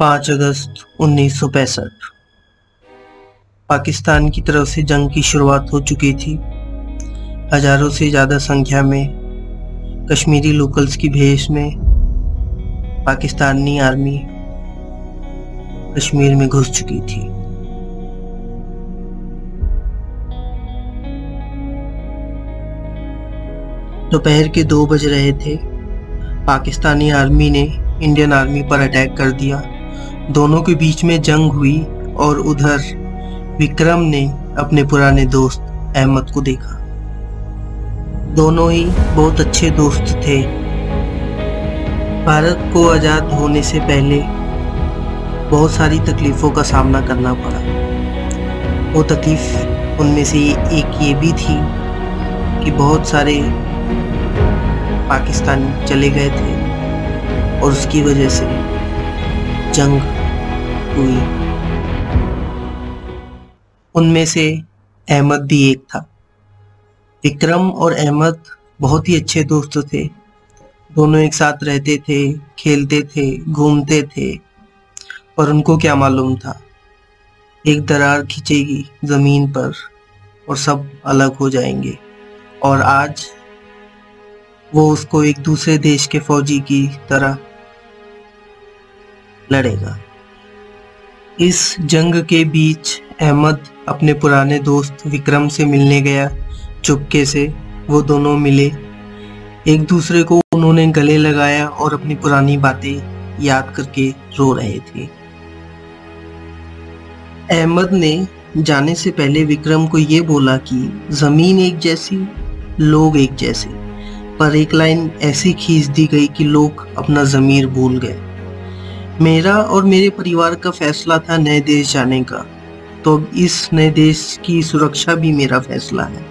5 अगस्त उन्नीस सौ पैंसठ। पाकिस्तान की तरफ़ से जंग की शुरुआत हो चुकी थी। हज़ारों से ज़्यादा संख्या में कश्मीरी लोकल्स की भेष में पाकिस्तानी आर्मी कश्मीर में घुस चुकी थी। दोपहर के दो बज रहे थे। पाकिस्तानी आर्मी ने इंडियन आर्मी पर अटैक कर दिया। दोनों के बीच में जंग हुई और उधर विक्रम ने अपने पुराने दोस्त अहमद को देखा। दोनों ही बहुत अच्छे दोस्त थे। भारत को आज़ाद होने से पहले बहुत सारी तकलीफ़ों का सामना करना पड़ा। वो तकलीफ़ उनमें से एक ये भी थी कि बहुत सारे पाकिस्तान चले गए थे और उसकी वजह से जंग हुई। उनमें से अहमद भी एक था। विक्रम और अहमद बहुत ही अच्छे दोस्त थे। दोनों एक साथ रहते थे, खेलते थे, घूमते थे। पर उनको क्या मालूम था? एक दरार खींचेगी ज़मीन पर और सब अलग हो जाएँगे। और आज वो उसको एक दूसरे देश के फौजी की तरह लड़ेगा। इस जंग के बीच अहमद अपने पुराने दोस्त विक्रम से मिलने गया। चुपके से वो दोनों मिले। एक दूसरे को उन्होंने गले लगाया और अपनी पुरानी बातें याद करके रो रहे थे। अहमद ने जाने से पहले विक्रम को ये बोला कि ज़मीन एक जैसी, लोग एक जैसे। पर एक लाइन ऐसी खींच दी गई कि लोग अपना जमीर भूल गए। मेरा और मेरे परिवार का फैसला था नए देश जाने का। तो अब इस नए देश की सुरक्षा भी मेरा फैसला है।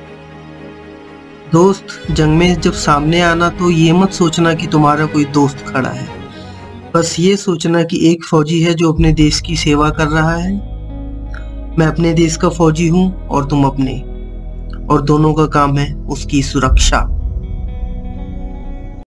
दोस्त, जंग में जब सामने आना तो ये मत सोचना कि तुम्हारा कोई दोस्त खड़ा है। बस ये सोचना कि एक फौजी है जो अपने देश की सेवा कर रहा है। मैं अपने देश का फौजी हूँ और तुम अपने। और दोनों का काम है उसकी सुरक्षा।